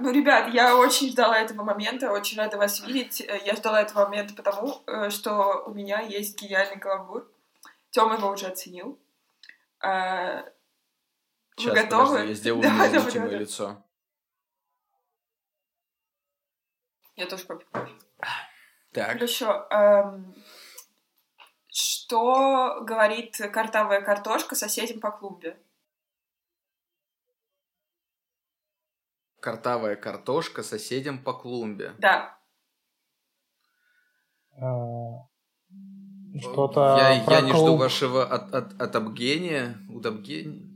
ну, ребят, я очень ждала этого момента, очень рада вас видеть. Э, я ждала этого момента потому, э, что у меня есть гениальный каламбур. Тёма его уже оценил. Э, вы Сейчас, готовы? подожди, я сделаю давай, невозмутимое давай. лицо. Я тоже попью кофе. Так. Хорошо. эм, Что говорит картавая картошка соседям по клумбе? Картавая картошка соседям по клумбе. Да. А, Что-то Я, про я не жду клуб, вашего от, от, от обгения. От обгения.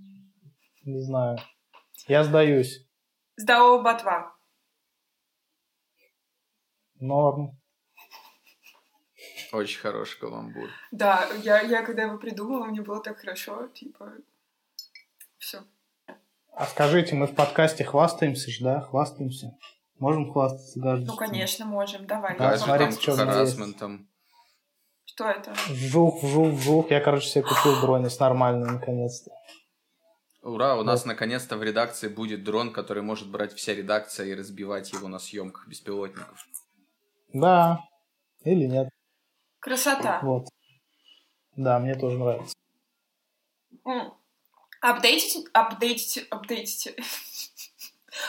Не знаю. Я сдаюсь. Сдао ботва. Норм. Очень хороший каламбур. Да, я, я когда его придумала, мне было так хорошо, типа... А скажите, мы в подкасте хвастаемся же, да? Хвастаемся. Можем хвастаться даже. Ну, конечно, можем, давай. Да, Да, там что у меня есть. харассментом. Что это? Вжух, вжух, вжух. Я, короче, себе купил бронис нормально, наконец-то. Ура, у нас наконец-то в редакции будет дрон, который может брать вся редакция и разбивать его на съемках беспилотников. Да. Или нет. Красота. Вот. Да, мне тоже нравится. М. Апдейтите, апдейтите, апдейтите.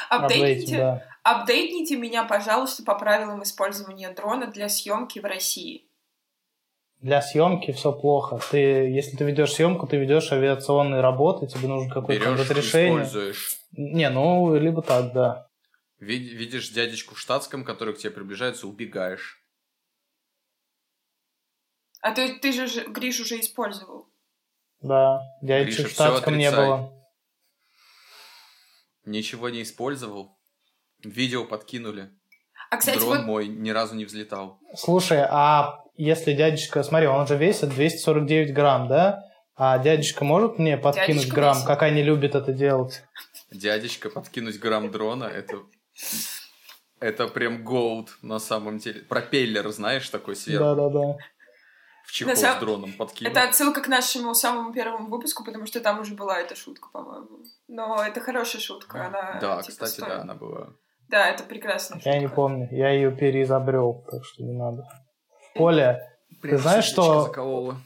Апдейтим, Апдейтите, да. апдейтните меня, пожалуйста, по правилам использования дрона для съемки в России. Для съемки все плохо. Ты, если ты ведешь съемку, ты ведешь авиационные работы, тебе нужно какое-то Берешь, разрешение. используешь. Не, ну, либо так, да. Вид- видишь дядечку в штатском, который к тебе приближается, убегаешь. А ты, ты же же Гриш уже использовал. Да. Дядечек Гриша, в всё штатском не было. Ничего не использовал. Видео подкинули. А, кстати, Дрон вот мой ни разу не взлетал. Слушай, а если дядечка, смотри, он же весит 249 грамм, да? А дядечка может мне подкинуть Дядечка грамм, весит. как они любят это делать? Дядечка подкинуть грамм дрона, это... Это прям голд на самом деле. Пропеллер, знаешь, такой сверху. Да-да-да. В чехол На самом- с дроном подкинул. это отсылка к нашему самому первому выпуску, потому что там уже была эта шутка, по-моему. Но это хорошая шутка, она Да, типа, кстати, стоит. да, она была. Да, это прекрасная шутка. Я не помню, я ее переизобрел, так что не надо. Оля, Прям знаешь, сердечко что- заколола.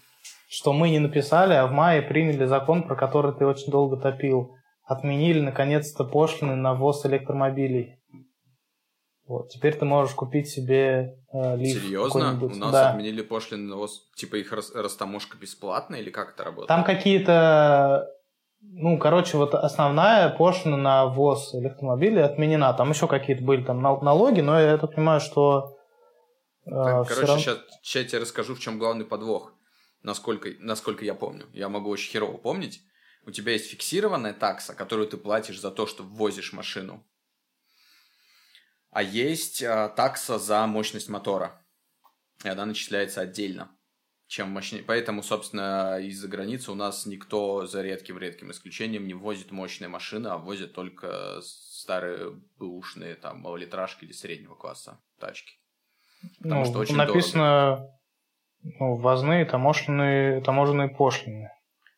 что мы не написали, а в мае приняли закон, про который ты очень долго топил. Отменили, наконец-то, пошлины на ввоз электромобилей. Вот, теперь ты можешь купить себе э, лифт Серьезно? У нас да. отменили пошлины на ВОЗ, типа их рас- растаможка бесплатная или как это работает? Там какие-то... Ну, короче, вот основная пошлина на ввоз электромобилей отменена. Там еще какие-то были там нал- налоги, но я так понимаю, что... э, Так, короче, равно- сейчас, я тебе расскажу, в чем главный подвох. Насколько, насколько я помню. Я могу очень херово помнить. У тебя есть фиксированная такса, которую ты платишь за то, что ввозишь машину. А есть а, такса за мощность мотора. И она начисляется отдельно, чем мощнее. Поэтому, собственно, из-за границы у нас никто, за редким-редким исключением, не возит мощные машины, а возит только старые бэушные там малолитражки или среднего класса тачки. Потому ну, что очень написано ну, ввозные таможенные, таможенные пошлины.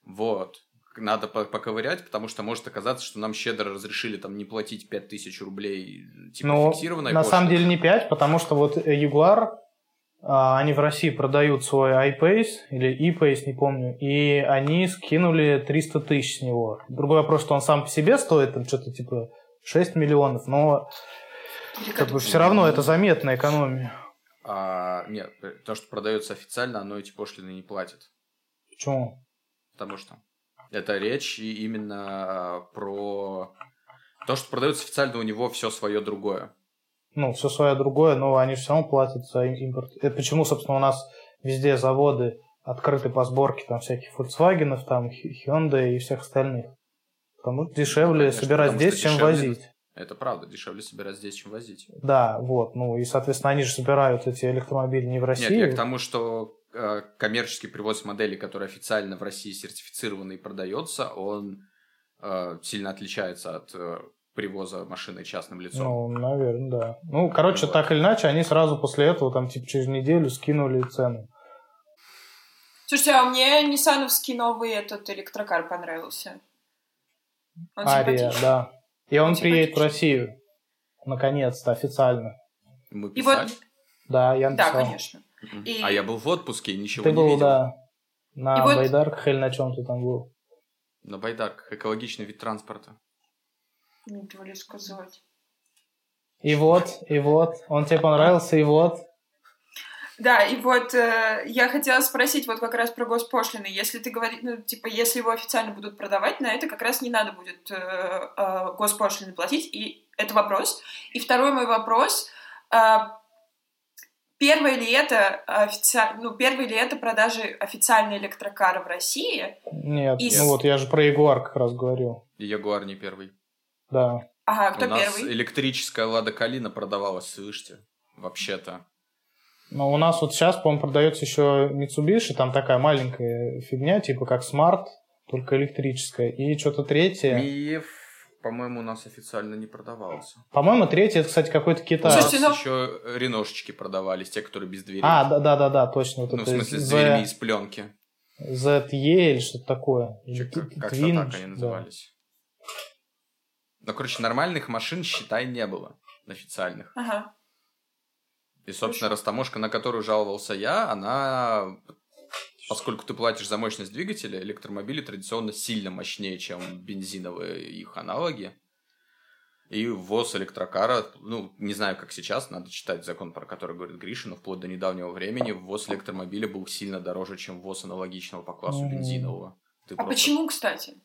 Вот. Надо по- поковырять, потому что может оказаться, что нам щедро разрешили там не платить 5000 рублей, типа Ну, фиксированной на самом пошлины. деле не 5, потому что вот э, Jaguar, а, они в России продают свой iPace или ePace, не помню, и они скинули 300 тысяч с него. Другой вопрос, что он сам по себе стоит там что-то типа 6 миллионов, но как бы все равно это заметная экономия. А, нет, э, то, что продается официально, оно эти пошлины не платит. Почему? Потому что это речь именно а, про то, что продается официально, у него все свое другое. Ну, все свое другое, но они все равно платят за импорт. Это почему, собственно, у нас везде заводы открыты по сборке там всяких Volkswagen, там Hyundai и всех остальных. Потому что дешевле конечно, собирать здесь, чем дешевле. возить. Это правда, дешевле собирать здесь, чем возить. Да, вот. Ну и, соответственно, они же собирают эти электромобили не в России. Нет, я к тому, что коммерческий привоз модели, который официально в России сертифицирован и продается, он э, сильно отличается от э, привоза машины частным лицом. Ну, наверное, да. Ну, короче, Вот. так или иначе, они сразу после этого, там, типа, через неделю скинули цену. Слушайте, а мне ниссановский новый этот электрокар понравился. Он Ария, да. И он Он приедет в. Россию. Наконец-то, официально. Мы И вот, писали. Да, я да, написал. конечно. И- А я был в отпуске и ничего Ты не был, видел. да, на И вот- байдарках или на чем ты там был. На байдарках. Экологичный вид транспорта. Не то сказать. И вот, и вот, он тебе понравился, и вот. Да, и вот э, я хотела спросить вот как раз про госпошлины. Если ты говоришь, ну, типа, если его официально будут продавать, на это как раз не надо будет э, э, госпошлины платить, и это вопрос. И второй мой вопрос. э, первое ли это офици- ну, первые ли это продажи официальной электрокара в России? Нет, И ну вот я же про Ягуар как раз говорил. И Ягуар не первый. Да. Ага, кто У нас первый? электрическая Лада Калина продавалась, слышите? Вообще-то. Но у нас вот сейчас, по-моему, продается еще Mitsubishi, там такая маленькая фигня, типа как Smart, только электрическая. И что-то третье. Миев, по-моему, у нас официально не продавался. По-моему, третье, это, кстати, какой-то У Китай. нас Слушайте, ну- еще реношечки продавались, те, которые без двери. А, да-да-да, точно. Вот ну, в смысле, с дверями из пленки. ZE или что-то такое. Как-то так они да. назывались. Ну, короче, нормальных машин, считай, не было официальных. Ага. И, собственно, растаможка, на которую жаловался я, она... Поскольку ты платишь за мощность двигателя, электромобили традиционно сильно мощнее, чем бензиновые их аналоги. И ввоз электрокара, ну, не знаю, как сейчас, надо читать закон, про который говорит Гриша, но вплоть до недавнего времени ввоз электромобиля был сильно дороже, чем ввоз аналогичного по классу бензинового. Ты А просто- почему, кстати?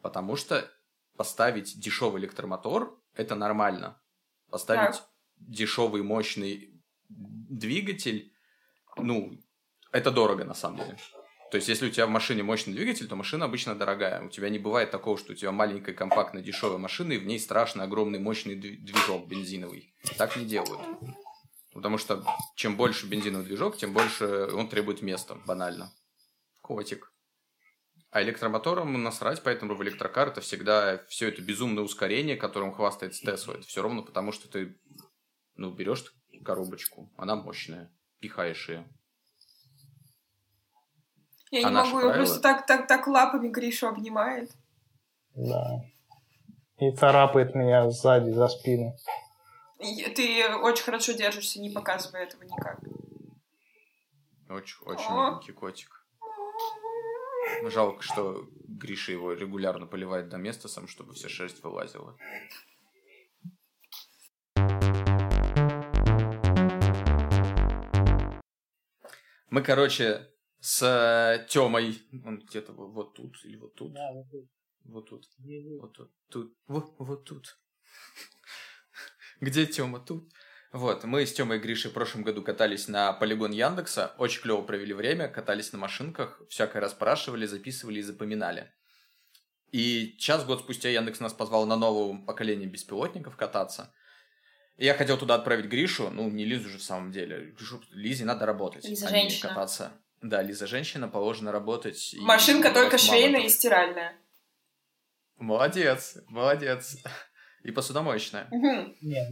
Потому что поставить дешевый электромотор – это нормально. Поставить Так. дешевый мощный двигатель, ну, это дорого на самом деле. То есть, если у тебя в машине мощный двигатель, то машина обычно дорогая. У тебя не бывает такого, что у тебя маленькая, компактная, дешевая машина, и в ней страшно огромный, мощный дви- движок бензиновый. Так не делают. Потому что чем больше бензиновый движок, тем больше он требует места, банально. Котик. А электромотором насрать, поэтому в электрокар это всегда все это безумное ускорение, которым хвастается Тесла. Это все равно потому, что ты ну, берешь коробочку, она мощная, пихаешь ее. Я А не могу, его правила? просто так, так, так лапами Гришу обнимает. Да. И царапает меня сзади, за спину. И Ты очень хорошо держишься, не показывая этого никак. Очень, очень О. миленький котик. Жалко, что Гриша его регулярно поливает доместосом, чтобы вся шерсть вылазила. Мы, короче, с Тёмой, он где-то вот- вот тут или вот тут, вот тут, вот тут, тут, вот, вот тут. Где Тёма? Тут. Вот, мы с Тёмой и Гришей в прошлом году катались на полигон Яндекса, очень клево провели время, катались на машинках, всякое расспрашивали, записывали и запоминали. И час-год спустя Яндекс нас позвал на новое поколение беспилотников кататься. И я хотел туда отправить Гришу, ну, не Лизу же в самом деле. Гришу- Лизе надо работать, Лиза а не женщина. кататься. Да, Лиза женщина, положено работать. Машинка только швейная и стиральная. Молодец, молодец. И посудомоечная. Нет,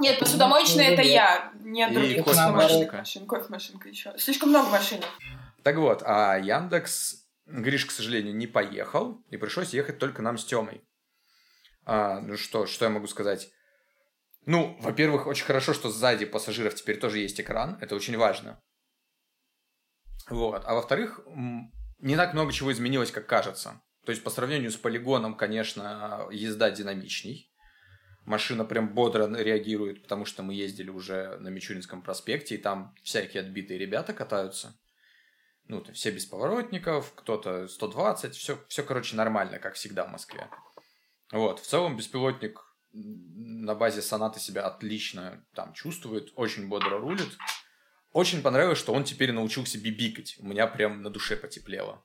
Нет, посудомоечная это я. Нет других кофемашинка. машин. Кофемашинка еще. Слишком много машин. Так вот, а Яндекс, Гриш, к сожалению, не поехал, и пришлось ехать только нам с Тёмой. А, ну что, что я могу сказать? Ну, во-первых, очень хорошо, что сзади пассажиров теперь тоже есть экран, это очень важно. Вот. А во-вторых, не так много чего изменилось, как кажется. То есть, по сравнению с полигоном, конечно, езда динамичней. Машина прям бодро реагирует, потому что мы ездили уже на Мичуринском проспекте, и там всякие отбитые ребята катаются. Ну, то все без поворотников, кто-то 120, все, все, короче, нормально, как всегда в Москве. Вот, в целом беспилотник на базе соната себя отлично там чувствует, очень бодро рулит. Очень понравилось, что он теперь научился бибикать. У меня прям на душе потеплело.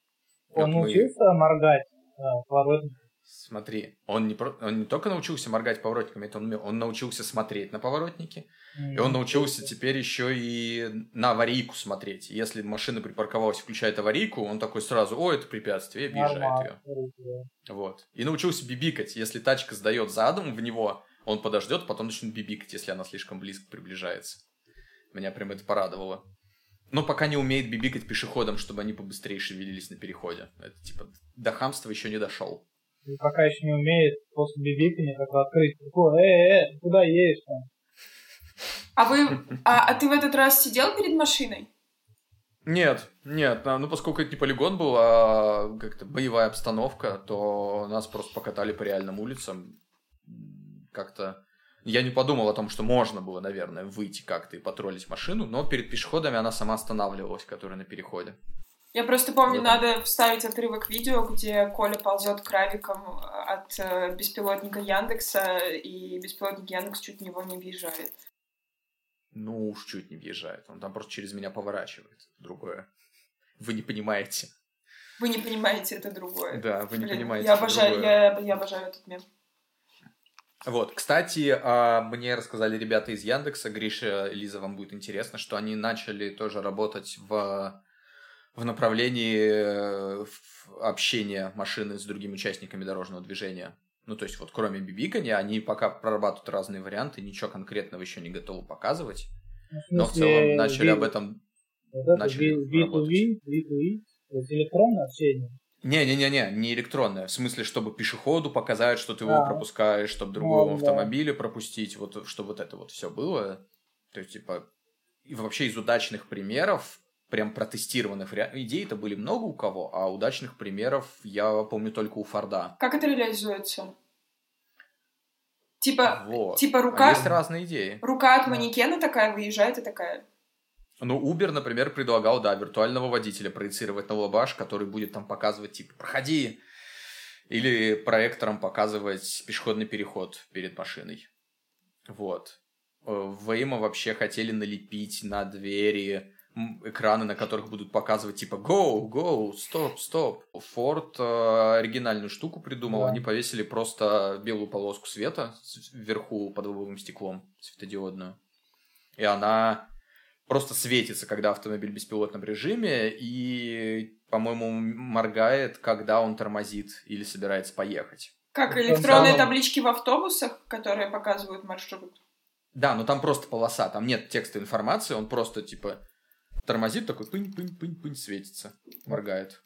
Он Вот мы- научился моргать а, поворотник. Смотри, он не, про- он не только научился моргать поворотниками, это он, он научился смотреть на поворотники, и он научился теперь еще и на аварийку смотреть. Если машина припарковалась, включает аварийку, он такой сразу, о, это препятствие, и объезжает Нормально. ее. Вот. И научился бибикать. Если тачка сдает задом в него, он подождет, потом начнет бибикать, если она слишком близко приближается. Меня прям это порадовало. Но пока не умеет бибикать пешеходам, чтобы они побыстрее шевелились на переходе. Это типа до хамства еще не дошел. И пока еще не умеет после бибикания как открыть. Такой, э, э, куда едешь там? А вы, а, а ты в этот раз сидел перед машиной? Нет, нет, а, ну поскольку это не полигон был, а как-то боевая обстановка, то нас просто покатали по реальным улицам. Как-то я не подумал о том, что можно было, наверное, выйти как-то и патрулить машину, но перед пешеходами она сама останавливалась, которая на переходе. Я просто помню, Вот. надо вставить отрывок видео, где Коля ползет кравиком от э, беспилотника Яндекса, и беспилотник Яндекс чуть в него не въезжает. Ну уж чуть не въезжает, он там просто через меня поворачивает. Другое. Вы не понимаете. Вы не понимаете, это другое. Да, вы не Блин, понимаете. Я это обожаю, другое. я, я обожаю этот мем. Вот, кстати, а, мне рассказали ребята из Яндекса, Гриша, Лиза, вам будет интересно, что они начали тоже работать в, в направлении э, общения машины с другими участниками дорожного движения. Ну, то есть, вот кроме бибикания, они пока прорабатывают разные варианты, ничего конкретного еще не готовы показывать. Ну, Но в целом начали об этом... Вот начали V- работать. V2V, V2E, то есть электронное общение. Не-не-не-не, не электронное. В смысле, чтобы пешеходу показать, что ты его А. пропускаешь, чтобы другому да. автомобиле пропустить, вот чтобы вот это вот все было. То есть, типа, и вообще из удачных примеров, прям протестированных ре- идей-то были много у кого, а удачных примеров я помню только у Форда. Как это реализуется? Типа, Вот. типа А рука, Есть разные идеи. рука от Да. манекена такая выезжает и такая. Ну, Uber, например, предлагал, да, виртуального водителя проецировать на лобаш, который будет там показывать, типа, проходи. Или проектором показывать пешеходный переход перед машиной. Вот. Э, В Waymo вообще хотели налепить на двери экраны, на которых будут показывать, типа, go, go, стоп, стоп. Ford э, оригинальную штуку придумал. Да. Они повесили просто белую полоску света вверху под лобовым стеклом светодиодную. И она просто светится, когда автомобиль в беспилотном режиме, и, по-моему, моргает, когда он тормозит или собирается поехать. Как Ну, в электронные целом- таблички в автобусах, которые показывают маршрут. Да, но там просто полоса, там нет текста информации, он просто, типа, тормозит, такой пынь-пынь-пынь-пынь, светится, моргает.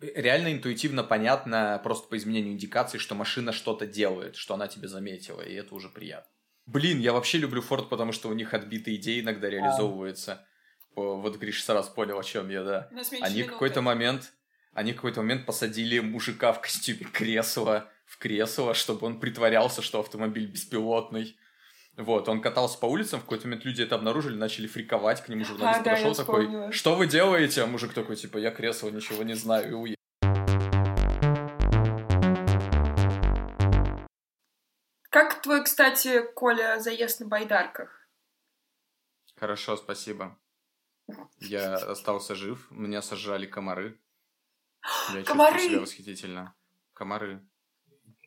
Реально интуитивно понятно, просто по изменению индикаций, что машина что-то делает, что она тебе заметила, и это уже приятно. Блин, я вообще люблю Форд, потому что у них отбитые идеи иногда реализовываются. О, Вот Гриш сразу понял, о чем я, да. Они какой-то момент, они в какой-то момент посадили мужика в костюме кресла в кресло, чтобы он притворялся, что автомобиль беспилотный. Вот, он катался по улицам, в какой-то момент люди это обнаружили, начали фриковать, к нему журналист А, да, подошел я такой, вспомнила. что вы делаете? А мужик такой, типа, я кресло, ничего не знаю, и уехал. Как твой, кстати, Коля, заезд на байдарках? Хорошо, спасибо. Я остался жив, меня сожрали комары. Я Комары! чувствую себя восхитительно. Комары.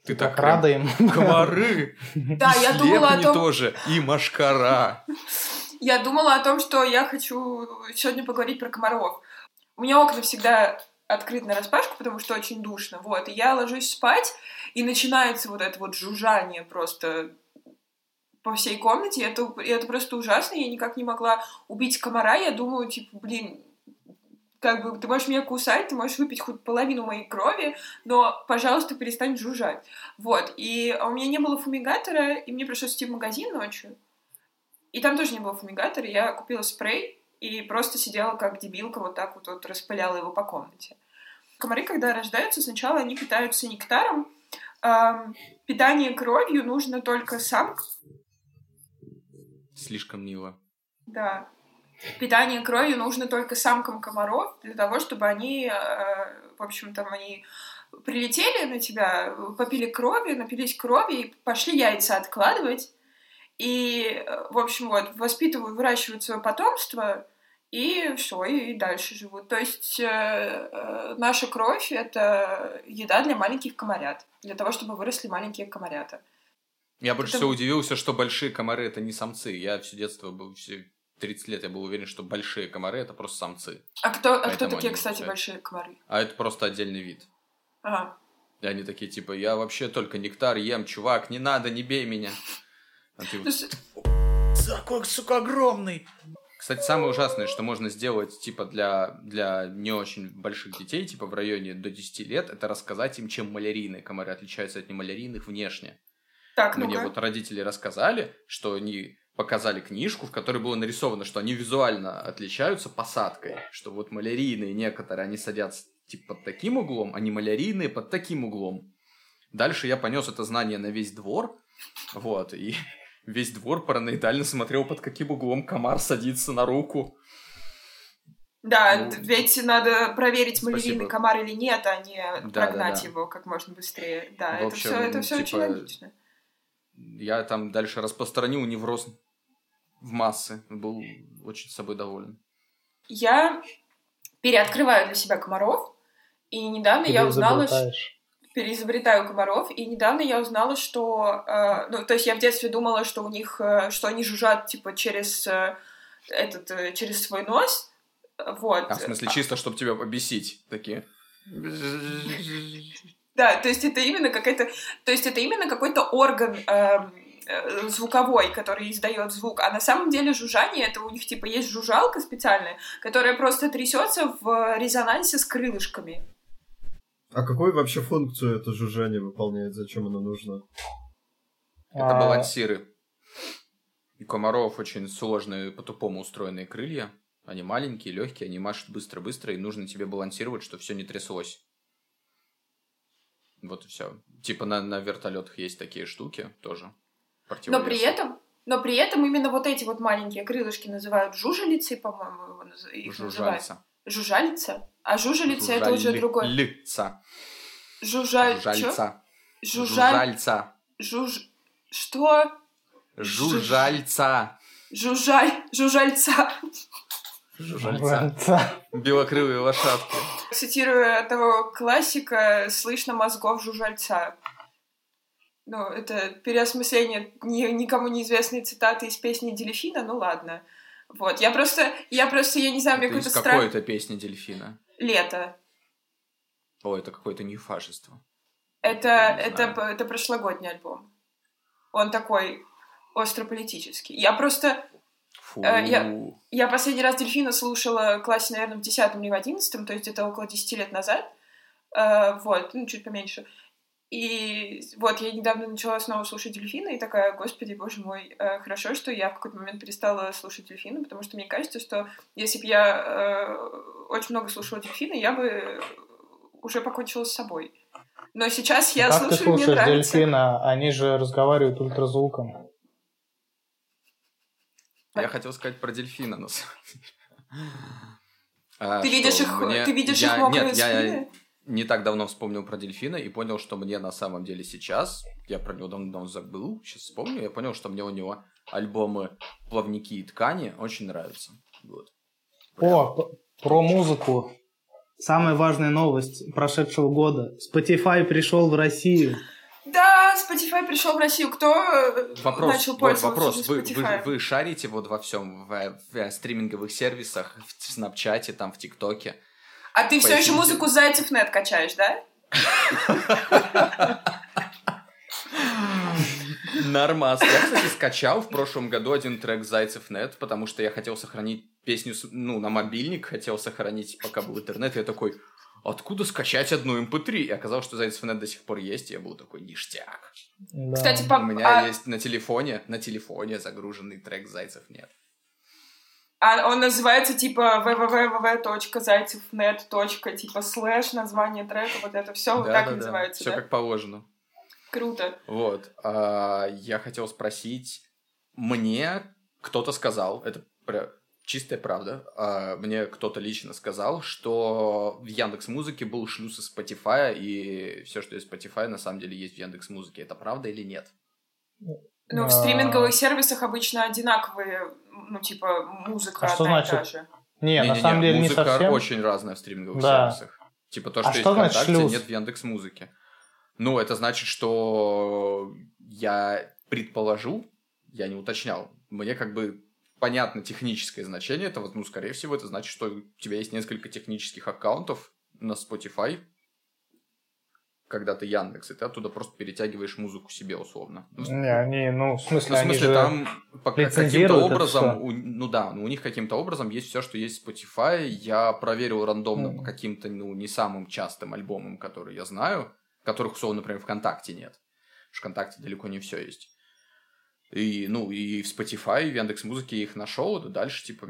Ты Ты так рада им. Комары! Да, я думала о том, тоже, и машкара. я думала о том, что я хочу сегодня поговорить про комаров. У меня окна всегда открыты на распашку, потому что очень душно, вот. И я ложусь спать, и начинается вот это вот жужжание просто по всей комнате. Это, это просто ужасно. Я никак не могла убить комара. Я думаю, типа, блин, как бы ты можешь меня кусать, ты можешь выпить хоть половину моей крови, но, пожалуйста, перестань жужжать. Вот. И у меня не было фумигатора, и мне пришлось идти в магазин ночью. И там тоже не было фумигатора. Я купила спрей и просто сидела как дебилка, вот так вот, вот распыляла его по комнате. Комары, когда рождаются, сначала они питаются нектаром. Ам, питание кровью нужно только самкам. Слишком мило. Да. Питание кровью нужно только самкам комаров для того, чтобы они, э, в общем, там они прилетели на тебя, попили крови, напились крови и пошли яйца откладывать. И, э, в общем, вот, воспитывают, выращивают свое потомство, и все, и дальше живут. То есть э, э, наша кровь — это еда для маленьких комарят, для того, чтобы выросли маленькие комарята. Я больше Это- всего удивился, что большие комары это не самцы. Я все детство был, все 30 лет я был уверен, что большие комары это просто самцы. А кто, а кто такие, кстати, выпускают. большие комары? А это просто отдельный вид. Ага. И они такие, типа, я вообще только нектар ем, чувак, не надо, не бей меня. А ты Ну, с- какой, сука, огромный. Кстати, самое ужасное, что можно сделать, типа, для, для не очень больших детей, типа, в районе до 10 лет, это рассказать им, чем малярийные комары отличаются от немалярийных внешне. Так, Мне ну вот родители рассказали, что они показали книжку, в которой было нарисовано, что они визуально отличаются посадкой, что вот малярийные некоторые, они садятся типа под таким углом, а не малярийные под таким углом. Дальше я понес это знание на весь двор, вот, и весь двор параноидально смотрел, под каким углом комар садится на руку. Да, Ну, ведь надо проверить, малярийный комар или нет, а не Да, прогнать да, да. его как можно быстрее. Да, В это общем, все, это все очень типа, логично. Я там дальше распространил невроз в массы, был очень собой доволен. Я переоткрываю для себя комаров, и недавно я узнала, Переизобретаешь. Переизобретаю комаров, и недавно я узнала, что, э, ну, то есть я в детстве думала, что у них, э, что они жужжат типа через э, этот, э, через свой нос, вот. А в смысле, чисто, чтобы тебя побесить, такие. Да, то есть это именно какая-то, то есть это именно какой-то орган эм, э, звуковой, который издает звук, а на самом деле жужжание это у них типа есть жужжалка специальная, которая просто трясется в резонансе с крылышками. А какую вообще функцию это жужжание выполняет? Зачем оно нужно? Это А, балансиры. У комаров очень сложные, по-тупому устроенные крылья. Они маленькие, легкие, они машут быстро-быстро, и нужно тебе балансировать, чтобы все не тряслось. Вот и все. Типа на, на вертолетах есть такие штуки тоже. Но при этом, но при этом именно вот эти вот маленькие крылышки называют жужелицей, по-моему, его наз- их называют. Жужжалица? А жужелица это уже другое. Жужжальца. Жужжаль... Жужжальца. Жуж... Что? Жужжальца. Жужжаль... Жужжальца. Жужжальца. Белокрылые лошадки. Цитируя того классика, слышно мозгов жужжальца. Ну, это переосмысление ни- никому неизвестной цитаты из песни Дельфина, ну ладно. Вот, я просто, я просто, я не знаю, мне какой-то какой страх... это песни дельфина? Лето. О, это какое-то нефашество. Это, это, это прошлогодний альбом. Он такой острополитический. Я просто... Фу. Э, я- Я последний раз Дельфина слушала в классе, наверное, в 10 или в 11, то есть это около 10 лет назад. Э, вот, ну, чуть поменьше. И вот я недавно начала снова слушать Дельфина, и такая, господи, боже мой, э, хорошо, что я в какой-то момент перестала слушать Дельфина, потому что мне кажется, что если бы я э, очень много слушала Дельфина, я бы уже покончила с собой. Но сейчас я как ты слушаю, мне слушаешь нравится. дельфина? Они же разговаривают ультразвуком. Я хотел сказать про дельфина, но... А, Ты видишь их, мне- ты видишь их мокрые спины? Не так давно вспомнил про дельфина и понял, что мне на самом деле сейчас, я про него давно забыл, сейчас вспомню, я понял, что мне у него альбомы «Плавники и ткани» очень нравятся. Вот. О, про музыку. Самая важная новость прошедшего года. Spotify пришел в Россию. Да, Spotify пришел в Россию. Кто э, Вопрос, начал вот пользоваться вопрос. уже Вы, вы, вы шарите вот во всем, в, в стриминговых сервисах, в Снапчате, там, в ТикТоке? А ты все еще музыку Зайцев нет качаешь, да? Нормас. Я, кстати, скачал в прошлом году один трек Зайцев Нет, потому что я хотел сохранить песню, ну, на мобильник, хотел сохранить, пока был интернет, и я такой, откуда скачать одну mp3? И оказалось, что Зайцев Нет до сих пор есть, и я был такой, ништяк. Да. Кстати, У пап, меня а, есть на телефоне, на телефоне загруженный трек Зайцев Нет. А он называется типа www.зайцев.нет. типа слэш, название трека, вот это все вот так и называется, Все да? как положено. Круто. Вот. а, я хотел спросить, мне кто-то сказал, это чистая правда, а, мне кто-то лично сказал, что в Яндекс Музыке был шлюз из Spotify, и все, что из Spotify, на самом деле есть в Яндекс Музыке. Это правда или нет? Ну, в А, стриминговых сервисах обычно одинаковые, ну, типа, музыка А что одна и та значит? же. Не, на Не-не-не, самом деле не музыка совсем. очень разная в стриминговых Да. сервисах. Типа то, А что есть что значит ВКонтакте, шлюз? нет в Яндекс Музыке. Ну, это значит, что я предположу, я не уточнял, мне как бы понятно техническое значение этого, ну, скорее всего, это значит, что у тебя есть несколько технических аккаунтов на Spotify, когда ты Яндекс, и ты оттуда просто перетягиваешь музыку себе условно. Ну, Не, они, ну, в смысле, ну, в смысле, там по- каким-то образом, у- ну да, ну, у них каким-то образом есть все, что есть в Spotify. Я проверил рандомно Мгм. по каким-то, ну, не самым частым альбомам, которые я знаю, которых, условно, например, ВКонтакте нет. Потому что ВКонтакте далеко не все есть. И, ну, и в Spotify, и в Яндекс.Музыке их нашел, и дальше, типа,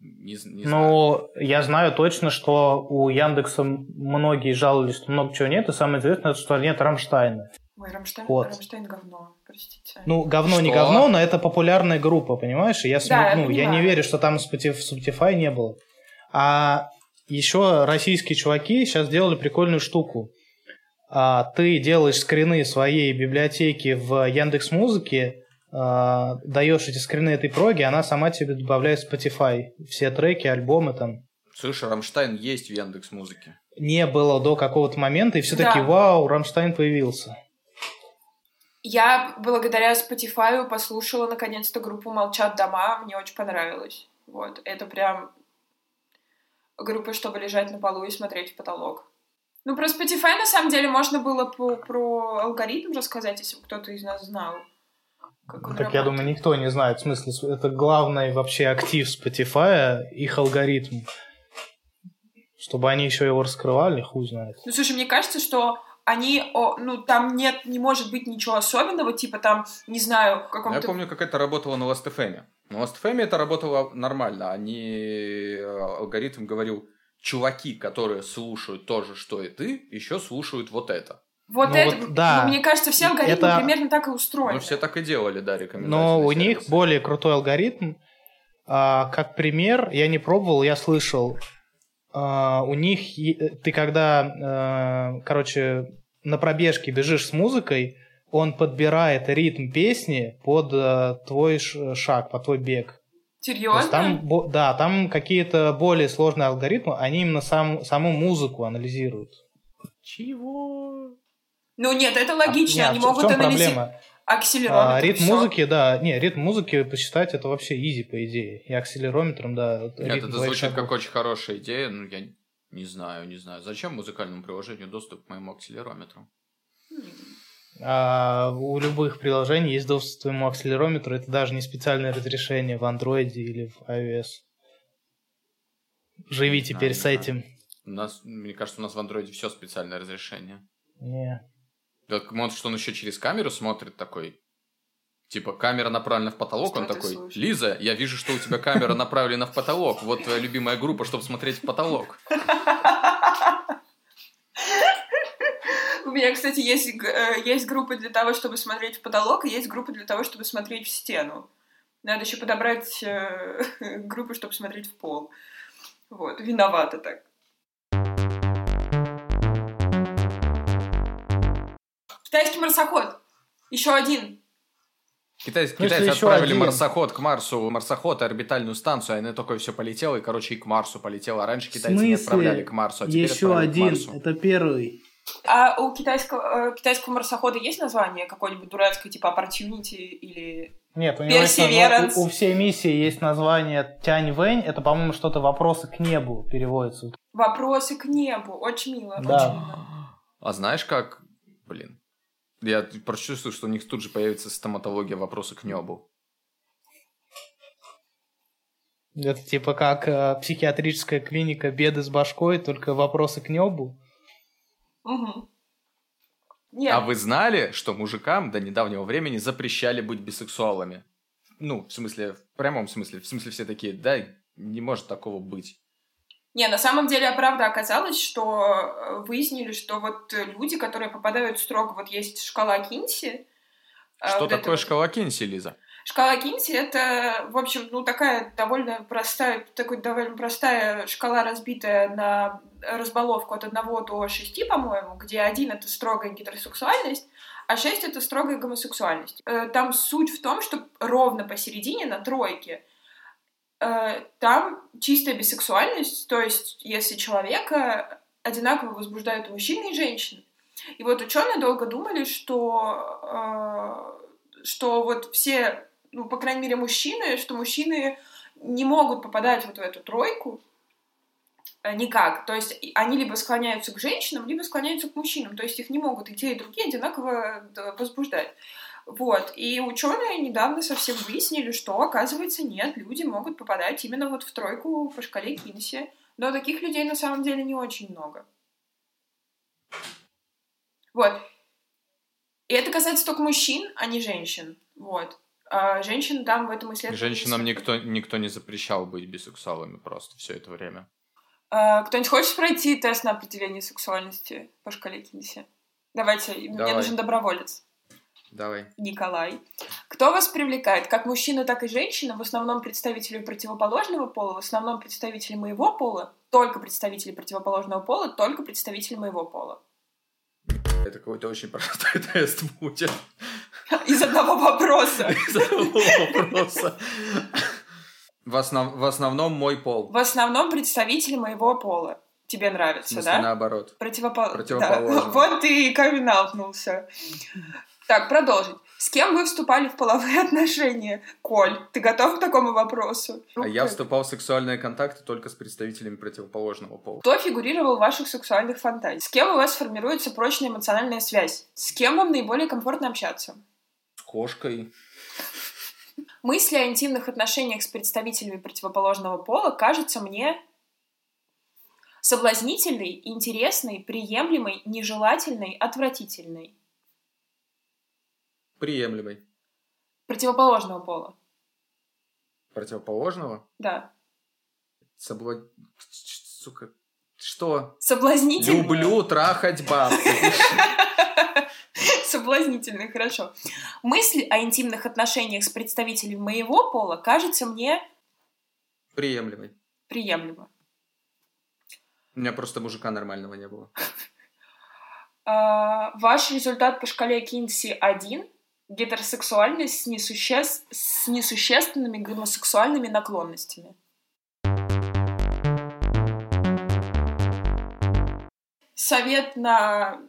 не, не знаю. Ну, я знаю точно, что у Яндекса многие жаловались, что много чего нет, и самое известное, что нет Рамштайна. Ой, Рамштайн, Вот. Рамштайн говно, простите. Ну, говно не Что? говно, но это популярная группа, понимаешь? И я, см- Да, я ну, я не понимаю. верю, что там Spotify, не было. А еще российские чуваки сейчас сделали прикольную штуку. А, ты делаешь скрины своей библиотеки в Яндекс Музыке, даешь эти скрины этой проги, она сама тебе добавляет Spotify. Все треки, альбомы там. Слушай, Рамштайн есть в Яндекс.Музыке. Не было до какого-то момента, и все Да. такие, вау, Рамштайн появился. Я благодаря Spotify послушала наконец-то группу «Молчат дома», мне очень понравилось. Вот, это прям группа, чтобы лежать на полу и смотреть в потолок. Ну, про Spotify, на самом деле, можно было по- про алгоритм рассказать, если бы кто-то из нас знал. Как он Так я работает. думаю, никто не знает. В смысле, это главный вообще актив Spotify, их алгоритм. Чтобы они еще его раскрывали, хуй знает. Ну, слушай, мне кажется, что они, о, ну, там нет, не может быть ничего особенного, типа там, не знаю, в Ну, Я каком-то... помню, как это работало на Last.fm. На Last.fm это работало нормально. Они... э, Алгоритм говорил, чуваки, которые слушают то же, что и ты, еще слушают вот это. Вот Ну, это, вот, да. ну, мне кажется, все алгоритмы Это- примерно так и устроены. Ну, все так и делали, да, рекомендательные Но у них сервисы. более крутой алгоритм. А, как пример, я не пробовал, я слышал. А, у них, ты когда, э, короче, на пробежке бежишь с музыкой, он подбирает ритм песни под э, твой шаг, под твой бег. Серьезно? там, да, там какие-то более сложные алгоритмы, они именно сам, саму музыку анализируют. Чего? Ну нет, это логично, А, они в могут анализировать проблема? акселерометр. А, ритм всё. музыки, да, не, ритм музыки посчитать это вообще изи, по идее. И акселерометром, да. Нет, ритм это звучит шагов. как очень хорошая идея, но я не знаю, не знаю. Зачем музыкальному приложению доступ к моему акселерометру? А у любых приложений есть доступ к твоему акселерометру, это даже не специальное разрешение в андроиде или в iOS. Живи Не теперь знаю, с этим. У нас, мне кажется, у нас в андроиде все специальное разрешение. Не. Так, может, что он еще через камеру смотрит такой? Типа, камера направлена в потолок, Что он такой, слушаешь? Лиза, я вижу, что у тебя камера направлена в потолок. Вот твоя любимая группа, чтобы смотреть в потолок. У меня, кстати, есть, э, есть группа для того, чтобы смотреть в потолок, и есть группа для того, чтобы смотреть в стену. Надо еще подобрать э, группу, чтобы смотреть в пол. Вот, виновата так. Китайский марсоход. Еще один. Китайцы, Ну, китайцы отправили один. марсоход к Марсу, марсоход и орбитальную станцию, а она такое все полетело, и, короче, и к Марсу полетело. А раньше китайцы не отправляли к Марсу, а теперь Еще один, Марсу. это первый. А у китайского, э, китайского марсохода есть название какое-нибудь дурацкое, типа Opportunity или... Нет, у него есть назва- у, у всей миссии есть название Тянь Вэнь, это, по-моему, что-то вопросы к небу переводится. Вопросы к небу. Очень мило. Да. Очень мило. А знаешь как? Блин. Я прочувствую, что у них тут же появится стоматология вопросы к небу. Это типа как э, психиатрическая клиника беды с башкой, только вопросы к небу. Мгм. Нет, А вы знали, что мужикам до недавнего времени запрещали быть бисексуалами? Ну, в смысле, в прямом смысле. В смысле все такие, да, не может такого быть. Не, на самом деле, правда, оказалось, что э, выяснили, что вот люди, которые попадают строго, вот есть шкала Кинси. э, Что вот это такое вот- шкала Кинси, Лиза? Шкала Кинси это, в общем, ну такая довольно простая, такой довольно простая шкала, разбитая на разбаловку от 1 до 6, по-моему, где 1 это строгая гетеросексуальность, а 6 это строгая гомосексуальность. Э, Там суть в том, что ровно посередине, на тройке, там чистая бисексуальность, то есть если человека одинаково возбуждают мужчины и женщины. И вот ученые долго думали, что, э, что вот все, ну, по крайней мере, мужчины, что мужчины не могут попадать вот в эту тройку, Э, Никак. То есть они либо склоняются к женщинам, либо склоняются к мужчинам. То есть их не могут и те, и другие одинаково да, возбуждать. Вот. И ученые недавно совсем выяснили, что, оказывается, нет, люди могут попадать именно вот в тройку по шкале Кинси. Но таких людей на самом деле не очень много. Вот. И это касается только мужчин, а не женщин. Вот. А женщин там в этом исследовании... Женщинам никто, никто не запрещал быть бисексуалами просто все это время. А, Кто-нибудь хочет пройти тест на определение сексуальности по шкале Кинси? Давайте, мне Давай. нужен доброволец. Давай. Николай. Кто вас привлекает? Как мужчина, так и женщина? В основном представители противоположного пола, в основном представители моего пола, только представители противоположного пола, только представители моего пола. Это какой-то очень простой тест будет. Из одного вопроса. Из одного вопроса. В, основ- в основном мой пол. В основном представители моего пола. Тебе нравится, да? наоборот. Противопо- Противоположно. Да. Вот ты и камин-аутнулся. Так, продолжить. С кем вы вступали в половые отношения? Коль, ты готов к такому вопросу? А я вступал в сексуальные контакты только с представителями противоположного пола. Кто фигурировал в ваших сексуальных фантазиях? С кем у вас формируется прочная эмоциональная связь? С кем вам наиболее комфортно общаться? С кошкой. Мысли о интимных отношениях с представителями противоположного пола кажутся мне соблазнительной, интересной, приемлемой, нежелательной, отвратительной. Приемлемый. Противоположного пола. Противоположного? Да. Собло... Сука. Что? Соблазнительной. Люблю трахать баб. Соблазнительной, хорошо. Мысль о интимных отношениях с представителями моего пола кажется мне Приемлемый. приемлемо. У меня просто мужика нормального не было. А, ваш результат по шкале Кинси 1 гетеросексуальность с, несуще- с несущественными гомосексуальными наклонностями. Совет на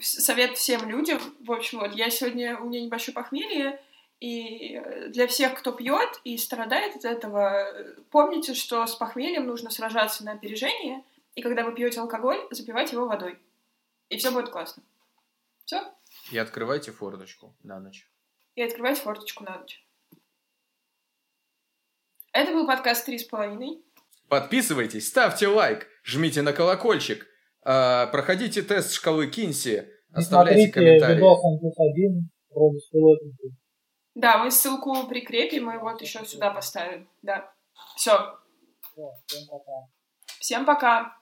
совет всем людям. В общем, вот я сегодня у меня небольшое похмелье, и для всех, кто пьет и страдает от этого, помните, что с похмельем нужно сражаться на опережение, и когда вы пьете алкоголь, запивать его водой. И все будет классно. Все. И открывайте форточку на ночь. И открывать форточку на ночь. Это был подкаст «Три с половиной». Подписывайтесь, ставьте лайк, жмите на колокольчик, а, проходите тест шкалы Кинси, оставляйте комментарии. видос. Да, мы ссылку прикрепим и вот еще сюда поставим. Да. Все. Всем пока. Всем пока.